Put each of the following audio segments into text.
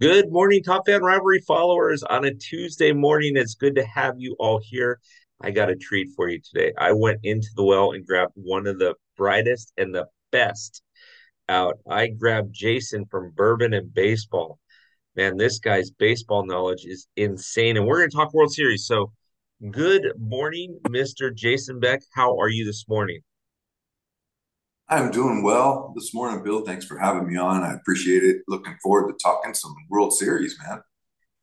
Good morning, Top Fan Rivalry followers. On a Tuesday morning, it's good to have you all here. I got a treat for you today. I went into the well and grabbed one of the brightest and the best out. I grabbed Jason from Bourbon and Baseball. Man, this guy's baseball knowledge is insane. And we're going to talk World Series. So, good morning, Mr. Jason Beck. How are you this morning? I'm doing well this morning, Bill. Thanks for having me on. I appreciate it. Looking forward to talking some World Series, man.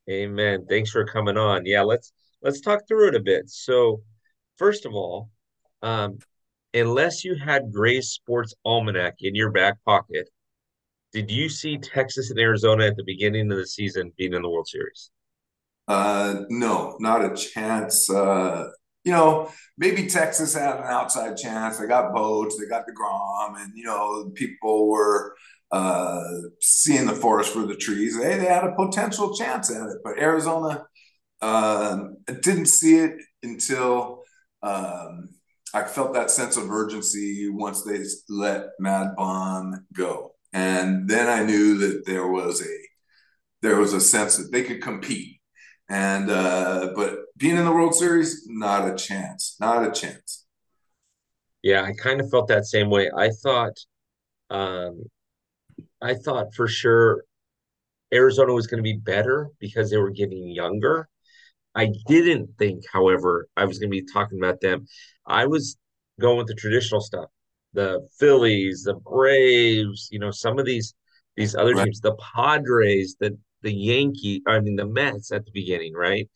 Amen. Thanks for coming on. Yeah, let's let's talk through it a bit. So, first of all, um, unless you had Gray's Sports Almanac in your back pocket, did you see Texas and Arizona at the beginning of the season being in the World Series? Uh, no, not a chance. Uh, you know, maybe Texas had an outside chance. They got Bochy, they got the deGrom, and you know, people were uh, seeing the forest for the trees. They they had a potential chance at it, but Arizona uh, didn't see it until um, I felt that sense of urgency once they let Mad Bum go, and then I knew that there was a there was a sense that they could compete and uh, but being in the World Series, not a chance, not a chance. Yeah, I kind of felt that same way. I thought, um, I thought for sure Arizona was going to be better because they were getting younger. I didn't think, however, I was going to be talking about them. I was going with the traditional stuff, the Phillies, the Braves, you know, some of these these other Right, teams, the Padres, the the Yankee, I mean the Mets at the beginning, right?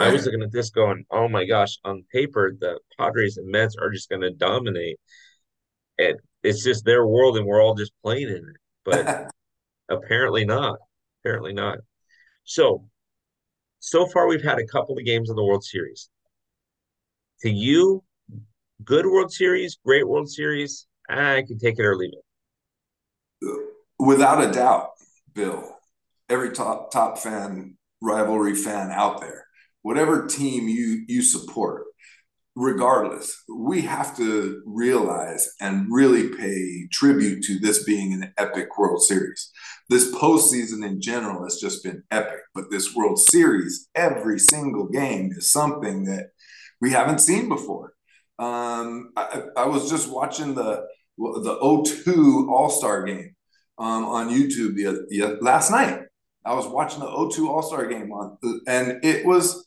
I was looking at this going, oh my gosh, on paper, the Padres and Mets are just going to dominate. And it's just their world and we're all just playing in it. But apparently not. Apparently not. So, so far we've had a couple of games in the World Series. To you, good World Series, great World Series, I can take it or leave it. Without a doubt, Bill. Every top top fan rivalry fan out there, whatever team you you support, regardless, we have to realize and really pay tribute to this being an epic World Series. This postseason in general has just been epic, but this World Series, every single game is something that we haven't seen before. Um, I, I was just watching the the O2 All Star game um, on YouTube the, the, last night. I was watching the O2 All Star game on, and it was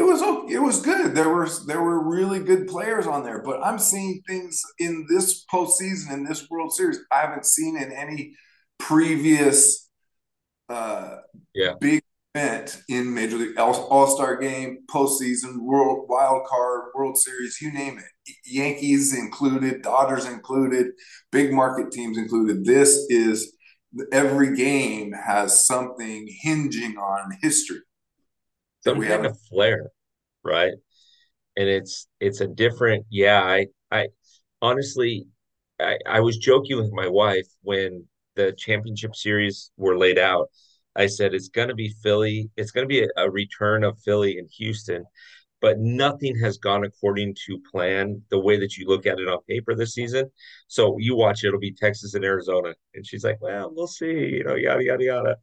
it was it was good. There were there were really good players on there, but I'm seeing things in this postseason in this World Series I haven't seen in any previous uh, Yeah. big event in Major League All Star Game, postseason, World Wild Card, World Series, you name it. Yankees included, Dodgers included, big market teams included. This is every game has something hinging on history Some we kind haven't. of flair, right? And it's it's a different, yeah, I I honestly I, I was joking with my wife when the championship series were laid out. I said it's going to be Philly. It's going to be a, a return of Philly in Houston, but nothing has gone according to plan the way that you look at it on paper this season. So you watch it, it'll be Texas and Arizona. And she's like, well, we'll see, you know, yada, yada, yada.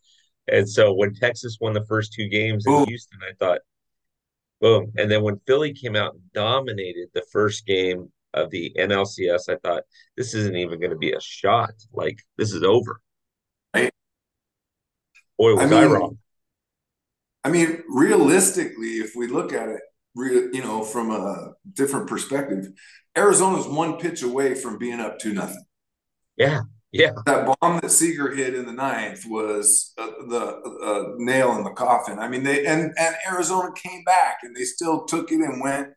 And so when Texas won the first two games in. Houston, I thought, boom. And then when Philly came out and dominated the first game of the NLCS, I thought this isn't even going to be a shot. Like this is over. Right? Boy, was I mean, wrong. I mean, realistically, if we look at it, you know, from a different perspective, Arizona's one pitch away from being up to nothing. Yeah, yeah, that bomb that Seager hit in the ninth was uh, the uh, nail in the coffin. I mean, they and and Arizona came back and they still took it and went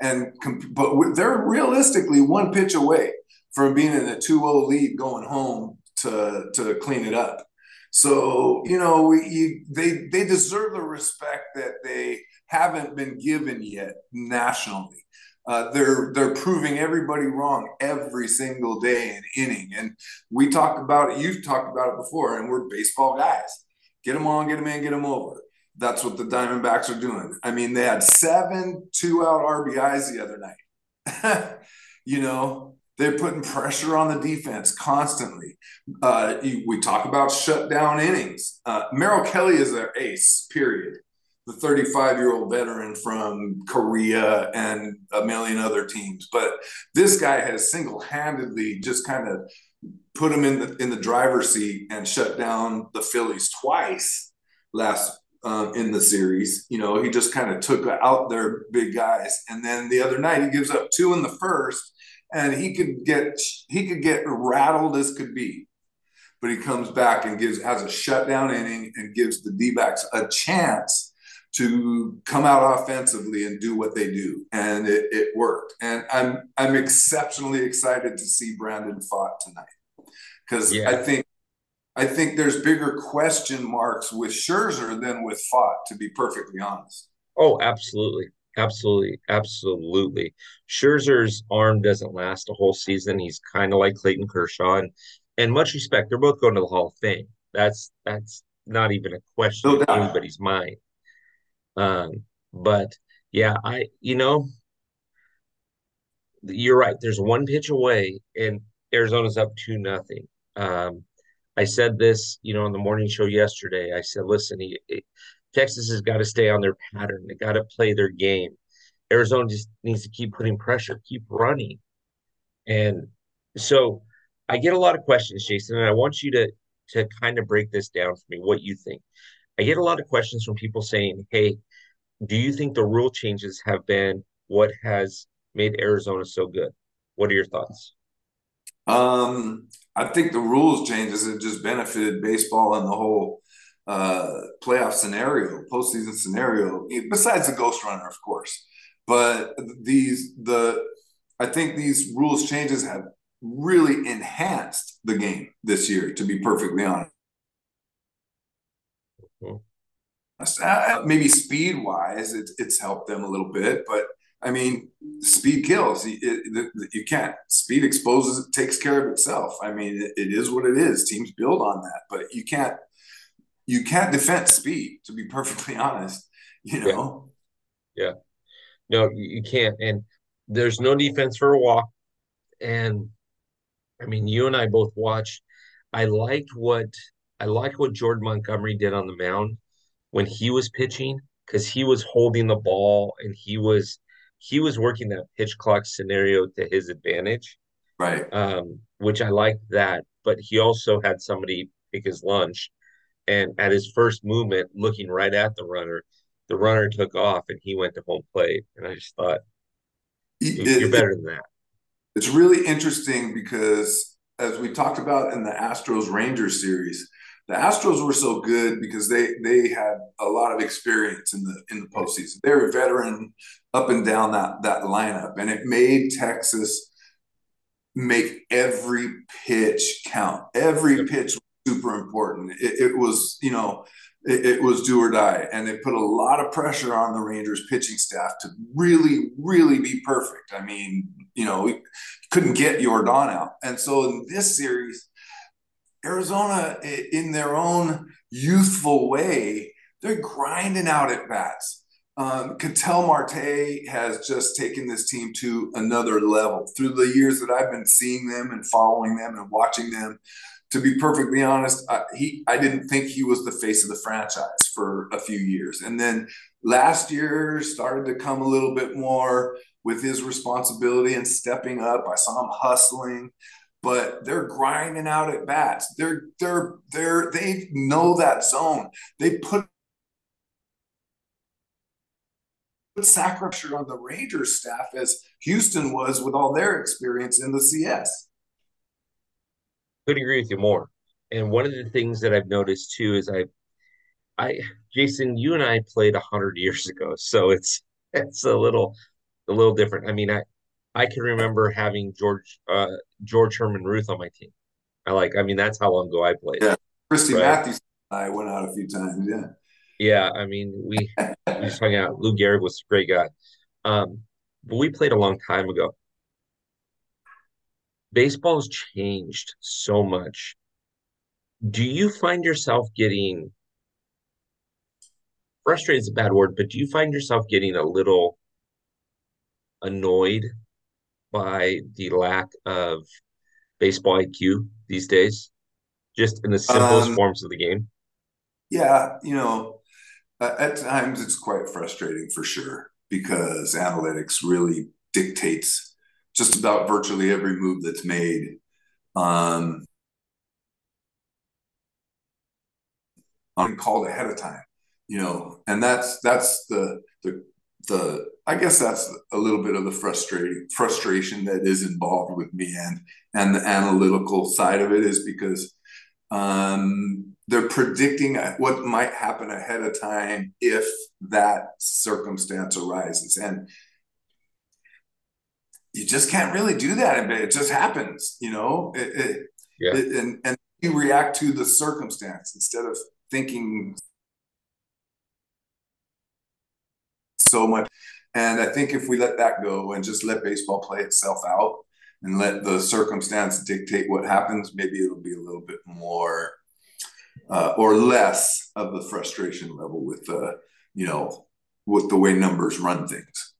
and but they're realistically one pitch away from being in a 2-0 lead going home to to clean it up. So you know, we, they they deserve the respect that they haven't been given yet nationally. Uh, they're they're proving everybody wrong every single day and inning. And we talked about it. You've talked about it before, and we're baseball guys. Get them on, get them in, get them over. That's what the Diamondbacks are doing. I mean, they had seven two out RBIs the other night. you know, They're putting pressure on the defense constantly. Uh, we talk about shutdown innings. Uh, Merrill Kelly is their ace, period. The 35 year old veteran from Korea and a million other teams. But this guy has single handedly just kind of put him in the in the driver's seat and shut down the Phillies twice last um, in the series. You know, he just kind of took out their big guys, and then the other night he gives up two in the first, and he could get he could get rattled as could be, but he comes back and gives has a shutdown inning and gives the D-backs a chance to come out offensively and do what they do, and it, it worked. And I'm I'm exceptionally excited to see Brandon Pfaadt tonight because yeah. I think I think there's bigger question marks with Scherzer than with Pfaadt, to be perfectly honest. Oh, absolutely. Absolutely. Absolutely. Scherzer's arm doesn't last a whole season. He's kind of like Clayton Kershaw. And, and much respect, they're both going to the Hall of Fame. That's that's not even a question no in anybody's mind. Um, but yeah, I you know, you're right. There's one pitch away, and Arizona's up two nothing. Um, I said this, you know, on the morning show yesterday. I said, listen, he, he, Texas has got to stay on their pattern. They got to play their game. Arizona just needs to keep putting pressure, keep running. And so I get a lot of questions, Jason, and I want you to to kind of break this down for me, what you think. I get a lot of questions from people saying, Hey, do you think the rule changes have been what has made Arizona so good? What are your thoughts? Um, I think the rules changes have just benefited baseball and the whole uh, playoff scenario, postseason scenario. Besides the ghost runner, of course, but these the I think these rules changes have really enhanced the game this year. To be perfectly honest. Mm-hmm. Uh, Uh, uh, maybe speed wise, it's, it's helped them a little bit, but I mean, speed kills. You, it, you can't. Speed exposes. It takes care of itself. I mean, it, it is what it is. Teams build on that, but you can't. You can't defend speed. To be perfectly honest, you know. Yeah. yeah. No, you can't. And there's no defense for a walk. And I mean, you and I both watched. I liked what I liked what Jordan Montgomery did on the mound when he was pitching because he was holding the ball and he was he was working that pitch clock scenario to his advantage. Right. Um, which I liked that. But he also had somebody pick his lunch. And at his first movement, looking right at the runner, the runner took off and he went to home plate. And I just thought, it, you're better than that. It's really interesting because, as we talked about in the Astros Rangers series, the Astros were so good because they they had a lot of experience in the in the postseason. They were veteran up and down that that lineup, and it made Texas make every pitch count. Every pitch was super important. It, it was you know it, it, was do or die, and they put a lot of pressure on the Rangers pitching staff to really really be perfect. I mean, you know, we couldn't get Yordan out, and so in this series Arizona, in their own youthful way, they're grinding out at bats. Um, Ketel Marte has just taken this team to another level through the years that I've been seeing them and following them and watching them. To be perfectly honest, I, he I didn't think he was the face of the franchise for a few years, and then last year started to come a little bit more with his responsibility and stepping up. I saw him hustling but they're grinding out at bats. They're they're they're they know that zone. They put put sacrifice on the Rangers staff as Houston was with all their experience in the CS. Couldn't agree with you more. And one of the things that I've noticed too is I, I, Jason, you and I played a hundred years ago, so it's it's a little a little different. I mean, I I can remember having George uh, George Herman Ruth on my team. I like. I mean, that's how long ago I played. Yeah, Christy right? Matthews. I went out a few times. Yeah. Yeah, I mean, we we just hung out. Lou Gehrig was a great guy, um, but we played a long time ago. Baseball's changed so much. Do you find yourself getting frustrated? Is a bad word, but do you find yourself getting a little annoyed by the lack of baseball IQ these days, just in the simplest um, forms of the game? Yeah, you know, at times it's quite frustrating for sure because analytics really dictates just about virtually every move that's made. Um, called ahead of time, you know, and that's that's the the the I guess that's a little bit of the frustrating frustration that is involved with me and and the analytical side of it is because um, they're predicting what might happen ahead of time if that circumstance arises and you just can't really do that it just happens you know it, it, yeah. It, and and you react to the circumstance instead of thinking so much. And I think if we let that go and just let baseball play itself out and let the circumstance dictate what happens, maybe it'll be a little bit more uh, or less of the frustration level with the, you know, with the way numbers run things.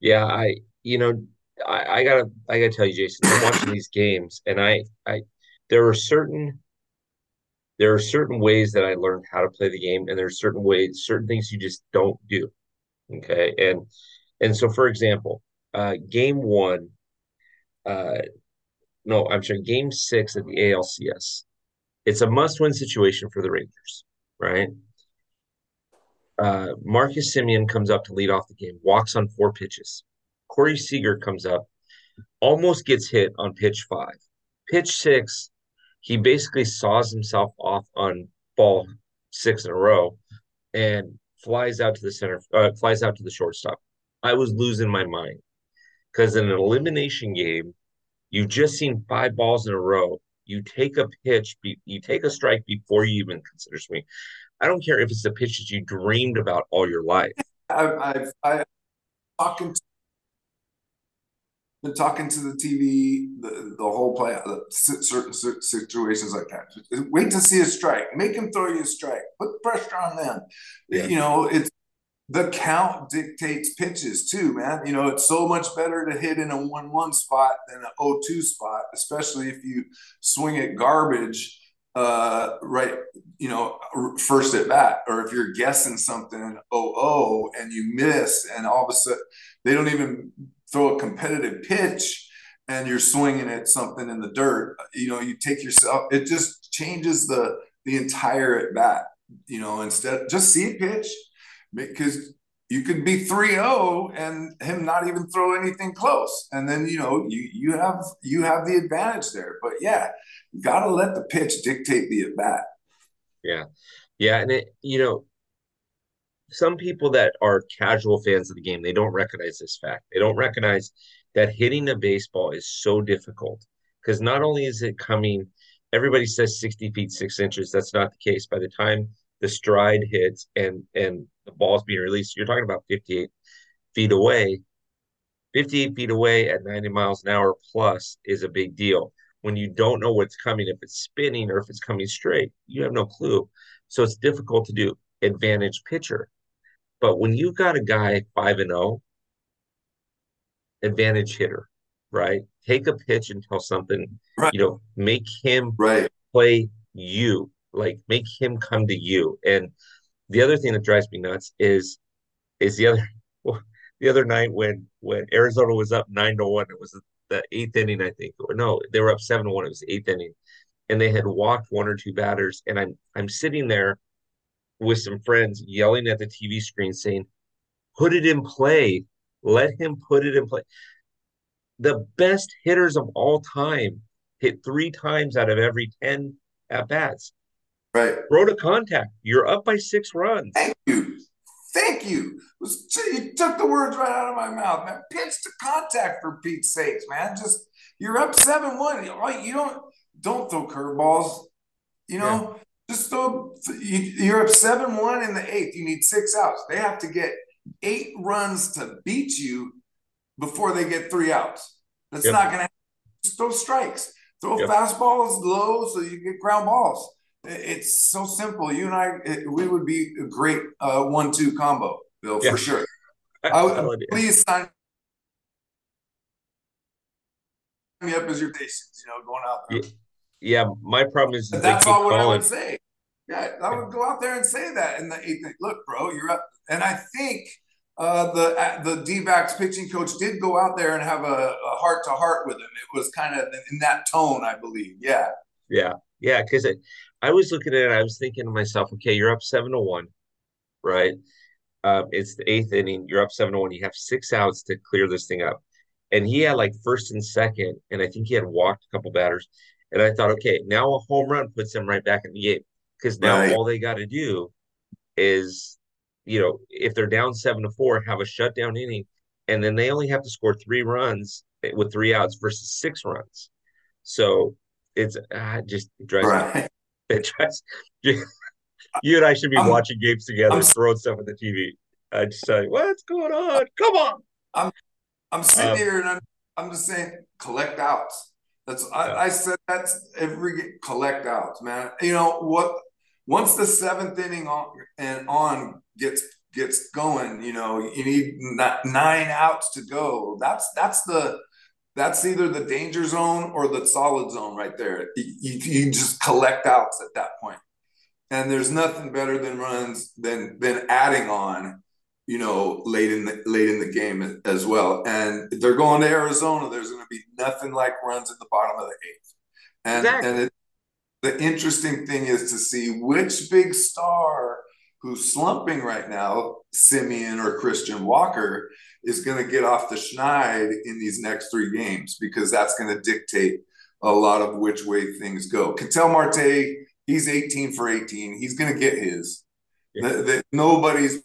Yeah, I, you know, I, I gotta, I gotta tell you, Jason, I'm watching these games, and I, I, there are certain there are certain ways that I learned how to play the game, and there's certain ways, certain things you just don't do. Okay, and and so for example, uh, game one, uh, no, I'm sorry, game six at the ALCS, it's a must-win situation for the Rangers, right? Uh, Marcus Semien comes up to lead off the game, walks on four pitches. Corey Seager comes up, almost gets hit on pitch five. Pitch six, he basically saws himself off on ball six in a row and flies out to the center, uh, flies out to the shortstop. I was losing my mind because in an elimination game, you've just seen five balls in a row. You take a pitch, you take a strike before you even consider swing. I don't care if it's the pitch that you dreamed about all your life. I've, I've, I've talking to talking to the TV the, the whole play, certain situations like that. Wait to see a strike. Make him throw you a strike. Put pressure on them. Yeah. You know, it's the count dictates pitches too, man. You know, it's so much better to hit in a 1 1 spot than an 0 2 spot, especially if you swing at garbage uh, right, you know, first at bat, or if you're guessing something 0 and you miss, and all of a sudden they don't even throw a competitive pitch and you're swinging at something in the dirt, you know, you take yourself, it just changes the the entire at bat, you know, instead just see a pitch because you could be 3-0 and him not even throw anything close. And then, you know, you you have you have the advantage there. But yeah, you gotta let the pitch dictate the at bat. Yeah. Yeah. And it, you know, some people that are casual fans of the game, they don't recognize this fact. They don't recognize that hitting a baseball is so difficult because not only is it coming, everybody says 60 feet, six inches. That's not the case. By the time the stride hits and and the ball's being released, you're talking about 58 feet away. 58 feet away at 90 miles an hour plus is a big deal. When you don't know what's coming, if it's spinning or if it's coming straight, you have no clue. So it's difficult to do. Advantage pitcher but when you've got a guy five and zero, oh, advantage hitter, right? Take a pitch and tell something, right. you know, make him right. play you, like make him come to you. And the other thing that drives me nuts is is the other the other night when when Arizona was up nine to one, it was the eighth inning, I think. Or no, they were up seven to one. It was the eighth inning, and they had walked one or two batters. And I'm I'm sitting there with some friends yelling at the TV screen saying, put it in play. Let him put it in play. The best hitters of all time hit three times out of every 10 at bats. Right. Throw to contact. You're up by six runs. Thank you. Thank you. You took the words right out of my mouth, man. Pitch to contact for Pete's sakes, man. Just you're up seven one. You don't don't throw curveballs. You know, just throw, you're up 7 1 in the eighth. You need six outs. They have to get eight runs to beat you before they get three outs. That's yep. not going to happen. Just throw strikes. Throw yep. fastballs low so you get ground balls. It's so simple. You and I, it, we would be a great uh, one-two combo, Bill, yeah. for sure. I, I please sign me up as your patience, you know, going out there. Yeah, my problem is, is that's all what calling. I would say. Yeah, I would go out there and say that in the eighth. Look, bro, you're up, and I think uh, the uh, the D pitching coach did go out there and have a heart to heart with him. It was kind of in that tone, I believe. Yeah. Yeah, yeah, because I was looking at it, I was thinking to myself, okay, you're up seven to one, right? Um, it's the eighth inning. You're up seven to one. You have six outs to clear this thing up, and he had like first and second, and I think he had walked a couple batters. And I thought, okay, now a home run puts him right back in the game because now right. all they got to do is, you know, if they're down seven to four, have a shutdown inning, and then they only have to score three runs with three outs versus six runs. So it's uh, just it drives right. me, it drives you and I should be I'm, watching games together, I'm, throwing stuff at the TV. I just say, what's going on? Come on. I'm I'm sitting um, here and I'm I'm just saying collect outs. That's I, I said that's every collect outs, man. You know what? Once the seventh inning on and on gets gets going, you know, you need nine outs to go. That's that's the that's either the danger zone or the solid zone right there. You, you, just collect outs at that point. And there's nothing better than runs than than adding on, you know, late in the late in the game as well. And they're going to Arizona. There's going to be nothing like runs at the bottom of the eighth. And exactly. and it, the interesting thing is to see which big star who's slumping right now, Semien or Christian Walker, is going to get off the schneid in these next three games because that's going to dictate a lot of which way things go. Ketel Marte, he's 18 for 18. He's going to get his. Yeah. The, the, nobody's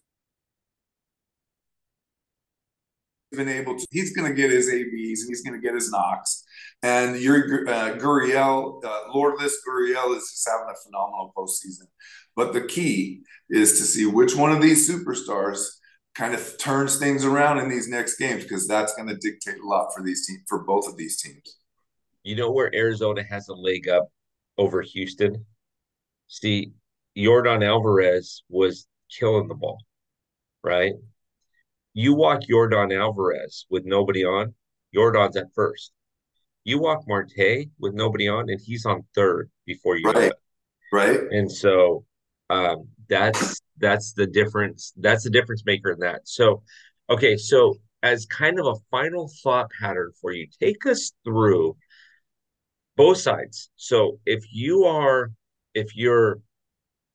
been able to. He's going to get his ABs and he's going to get his knocks. And your uh, Gurriel, uh, Lourdes Gurriel is just having a phenomenal postseason. But the key is to see which one of these superstars kind of turns things around in these next games because that's going to dictate a lot for these teams for both of these teams. You know where Arizona has a leg up over Houston? See, Yordan Alvarez was killing the ball, right? You walk Jordan Alvarez with nobody on, Jordan's at first. You walk Marte with nobody on, and he's on third before you right. Right. And so um, that's that's the difference. That's the difference maker in that. So, okay, so as kind of a final thought pattern for you, take us through both sides. So if you are if you're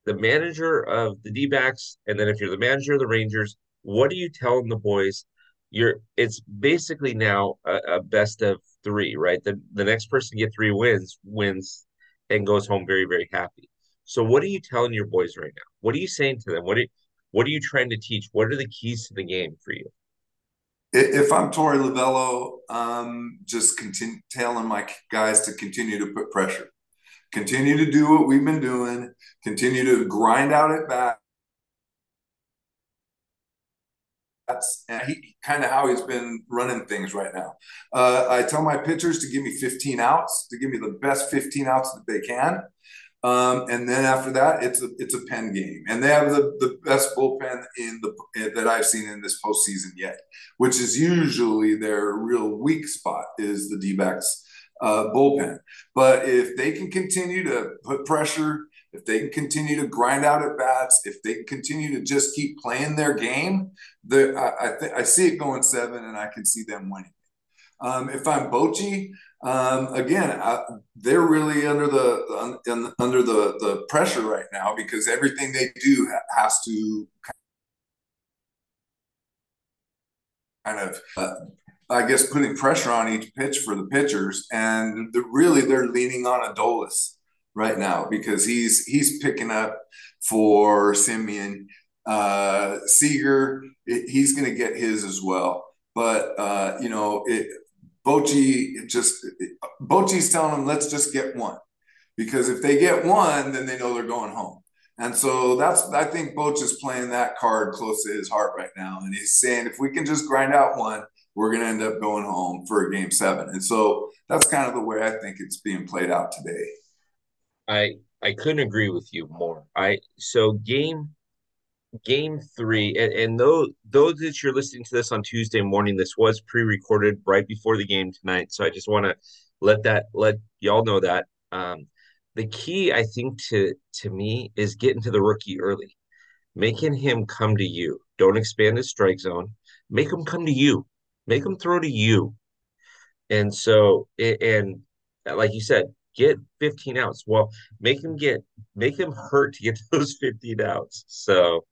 the manager of the D-backs, and then if you're the manager of the Rangers, what are you telling the boys? You're it's basically now a, a best of three, right? The the next person to get three wins wins and goes home very, very happy. So what are you telling your boys right now? What are you saying to them? What are, what are you trying to teach? What are the keys to the game for you? If I'm Torey Lovullo, um, just continue telling my guys to continue to put pressure, continue to do what we've been doing, continue to grind out at bat. That's he, kind of how he's been running things right now. Uh, I tell my pitchers to give me 15 outs, to give me the best 15 outs that they can. Um, and then after that, it's a it's a pen game, and they have the, the best bullpen in the that I've seen in this postseason yet, which is usually their real weak spot is the D-backs uh, bullpen. But if they can continue to put pressure, if they can continue to grind out at bats, if they can continue to just keep playing their game, the I I, th- I see it going seven, and I can see them winning. Um, if I'm Bochy, um, again, I, they're really under the un, under the the pressure right now because everything they do has to kind of, uh, I guess, putting pressure on each pitch for the pitchers, and really they're leaning on Adolis right now because he's he's picking up for Semien Uh, Seager, it, he's going to get his as well. But uh, you know, it, Bochy just Bochy's telling them, let's just get one. Because if they get one, then they know they're going home. And so that's I think Boch is playing that card close to his heart right now. And he's saying if we can just grind out one, we're gonna end up going home for a game seven. And so that's kind of the way I think it's being played out today. I I couldn't agree with you more. I so game game three, and, and those those that you're listening to this on Tuesday morning, this was pre-recorded right before the game tonight. So I just want to Let that let y'all know that. Um, the key, I think, to to me is getting to the rookie early, making him come to you. Don't expand his strike zone. Make him come to you. Make him throw to you. And so, and like you said, get 15 outs. Well, make him get make him hurt to get those 15 outs. So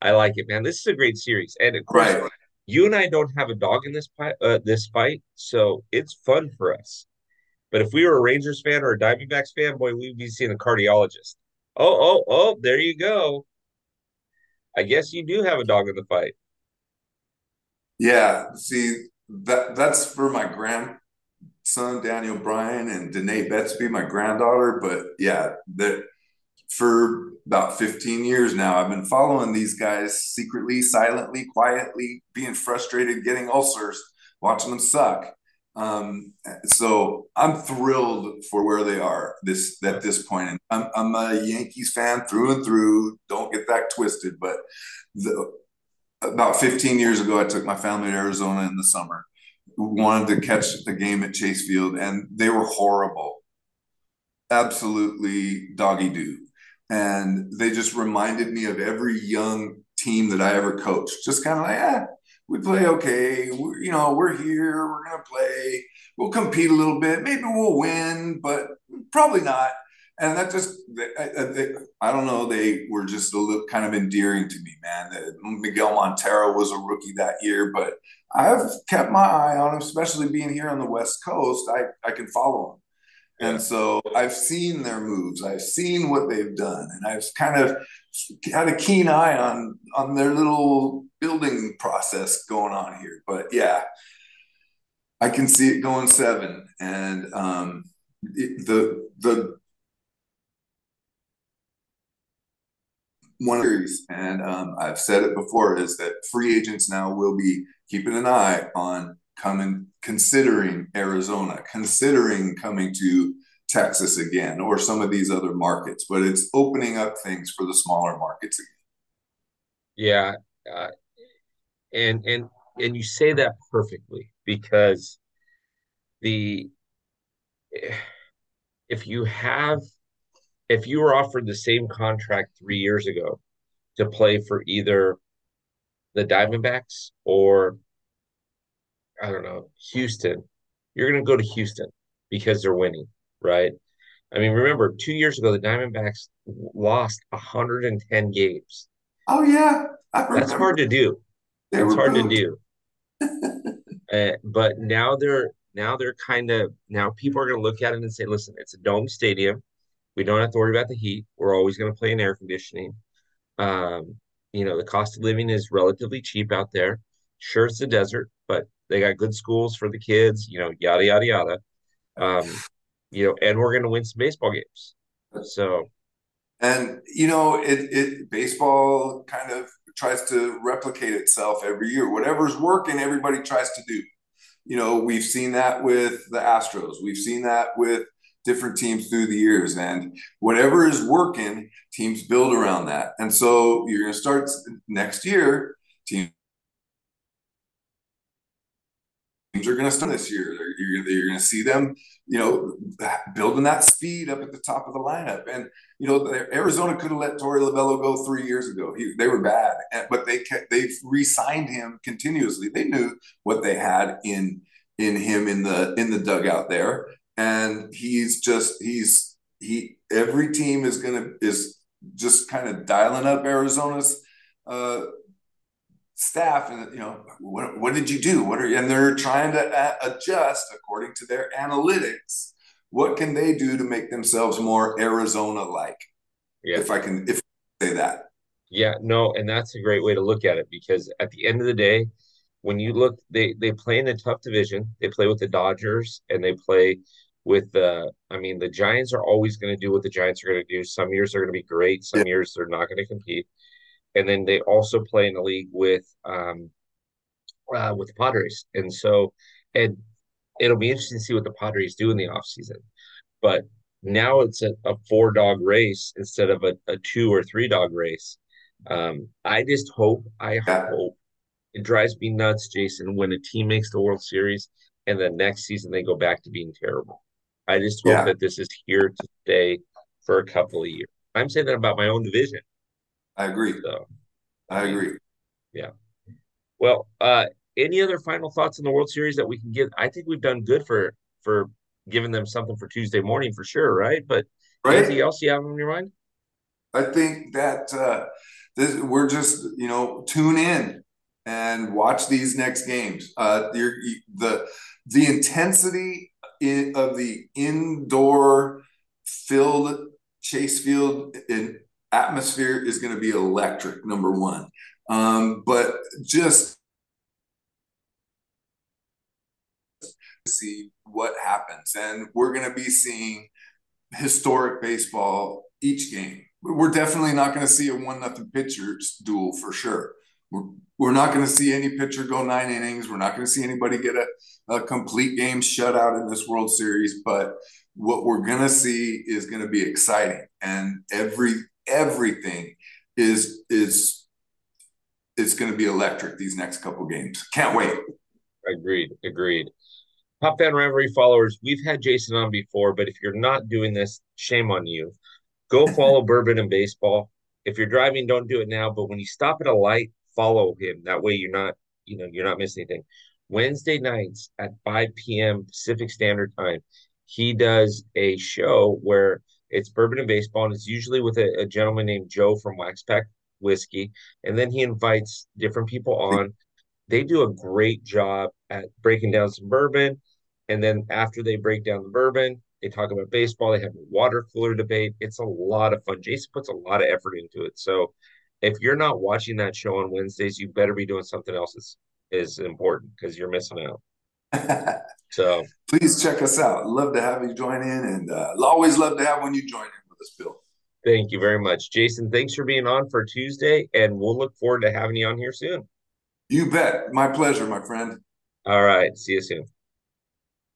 I like it, man. This is a great series, and of course, right. you and I don't have a dog in this uh, this fight, so it's fun for us. But if we were a Rangers fan or a Diamondbacks fan, boy, we'd be seeing a cardiologist. Oh, oh, oh, there you go. I guess you do have a dog in the fight. Yeah, see that that's for my grandson Daniel Bryan and Danae Betsby, my granddaughter. But yeah, that for about 15 years now, I've been following these guys secretly, silently, quietly, being frustrated, getting ulcers, watching them suck. Um, so I'm thrilled for where they are this at this point. And I'm, I'm a Yankees fan through and through. Don't get that twisted. But the, about 15 years ago, I took my family to Arizona in the summer. Wanted to catch the game at Chase Field, and they were horrible, absolutely doggy doo. And they just reminded me of every young team that I ever coached. Just kind of like, yeah, we play okay. We're, you know, we're here. We're gonna play. We'll compete a little bit. Maybe we'll win, but probably not. And that just, I, don't know. They were just a little kind of endearing to me, man. Miguel Montero was a rookie that year, but I've kept my eye on him, especially being here on the West Coast. I I can follow him. And so I've seen their moves, I've seen what they've done, and I've kind of had a keen eye on on their little building process going on here. But yeah, I can see it going seven, and um, it, the the one series, and um, I've said it before, is that free agents now will be keeping an eye on coming, considering Arizona, considering coming to Texas again, or some of these other markets. But it's opening up things for the smaller markets again. Yeah, uh, and and and you say that perfectly because the if you have if you were offered the same contract three years ago to play for either the Diamondbacks or I don't know, Houston, you're going to go to Houston because they're winning, right? I mean, remember, two years ago, the Diamondbacks lost 110 games. Oh, yeah. That's hard to do. They That's hard to do. uh, but now they're now they're kind of now people are going to look at it and say, listen, it's a dome stadium. We don't have to worry about the heat. We're always going to play in air conditioning. Um, you know, the cost of living is relatively cheap out there. Sure, it's a desert, but they got good schools for the kids. You know, yada yada yada. Um, you know, and we're going to win some baseball games. So, and you know, it it baseball kind of tries to replicate itself every year. Whatever's working, everybody tries to do. You know, we've seen that with the Astros. We've seen that with different teams through the years. And whatever is working, teams build around that. And so you're going to start next year, teams are going to start this year. You're, you're going to see them, you know, building that speed up at the top of the lineup. And you know, Arizona could have let Torey Lovullo go three years ago. He, they were bad, but they kept, they re-signed him continuously. They knew what they had in in him in the in the dugout there, and he's just he's he every team is gonna is just kind of dialing up Arizona's uh, staff and you know what, what did you do? What are you and they're trying to adjust according to their analytics. What can they do to make themselves more arizona like yeah. if i can if I say that. Yeah no and that's a great way to look at it because at the end of the day when you look they they play in a tough division. They play with the dodgers and they play with the i mean the giants are always going to do what the giants are going to do. Some years they're going to be great. Some yeah. years they're not going to compete and then they also play in a league with um uh, with the Padres, and so and it'll be interesting to see what the Padres do in the offseason. But now it's a, a four dog race instead of a, a two or three dog race. Um, I just hope, I hope it drives me nuts, Jason, when a team makes the World Series and the next season they go back to being terrible. I just hope Yeah. that this is here to stay for a couple of years. I'm saying that about my own division. I agree. So I agree. Yeah. Well, uh, any other final thoughts on the World Series that we can give? I think we've done good for for giving them something for Tuesday morning for sure, right? But Right? anything else you have on your mind? I think that uh, this, we're just, you know, tune in and watch these next games. Uh, the the intensity in, of the indoor filled Chase Field in atmosphere is going to be electric. Number one, um, but just see what happens, and we're going to be seeing historic baseball each game. We're definitely not going to see a one nothing pitchers duel for sure. We're, we're not going to see any pitcher go nine innings. We're not going to see anybody get a, a complete game shutout in this World Series. But what we're going to see is going to be exciting, and every everything is is is going to be electric these next couple games. Can't wait. Agreed. Agreed. Top Fan Rivalry followers, we've had Jason on before, but if you're not doing this, shame on you. Go follow Bourbon and Baseball. If you're driving, don't do it now. But when you stop at a light, follow him. That way you're not, you know, you're not missing anything. Wednesday nights at 5 p.m. Pacific Standard Time, he does a show where it's Bourbon and Baseball, and it's usually with a, a gentleman named Joe from Waxpack Whiskey. And then he invites different people on. They do a great job at breaking down some bourbon. And then after they break down the bourbon, they talk about baseball. They have a water cooler debate. It's a lot of fun. Jason puts a lot of effort into it. So if you're not watching that show on Wednesdays, you better be doing something else that's is important because you're missing out. so please check us out. Love to have you join in, and uh, always love to have when you join in with us, Bill. Thank you very much, Jason. Thanks for being on for Tuesday, and we'll look forward to having you on here soon. You bet. My pleasure, my friend. All right. See you soon.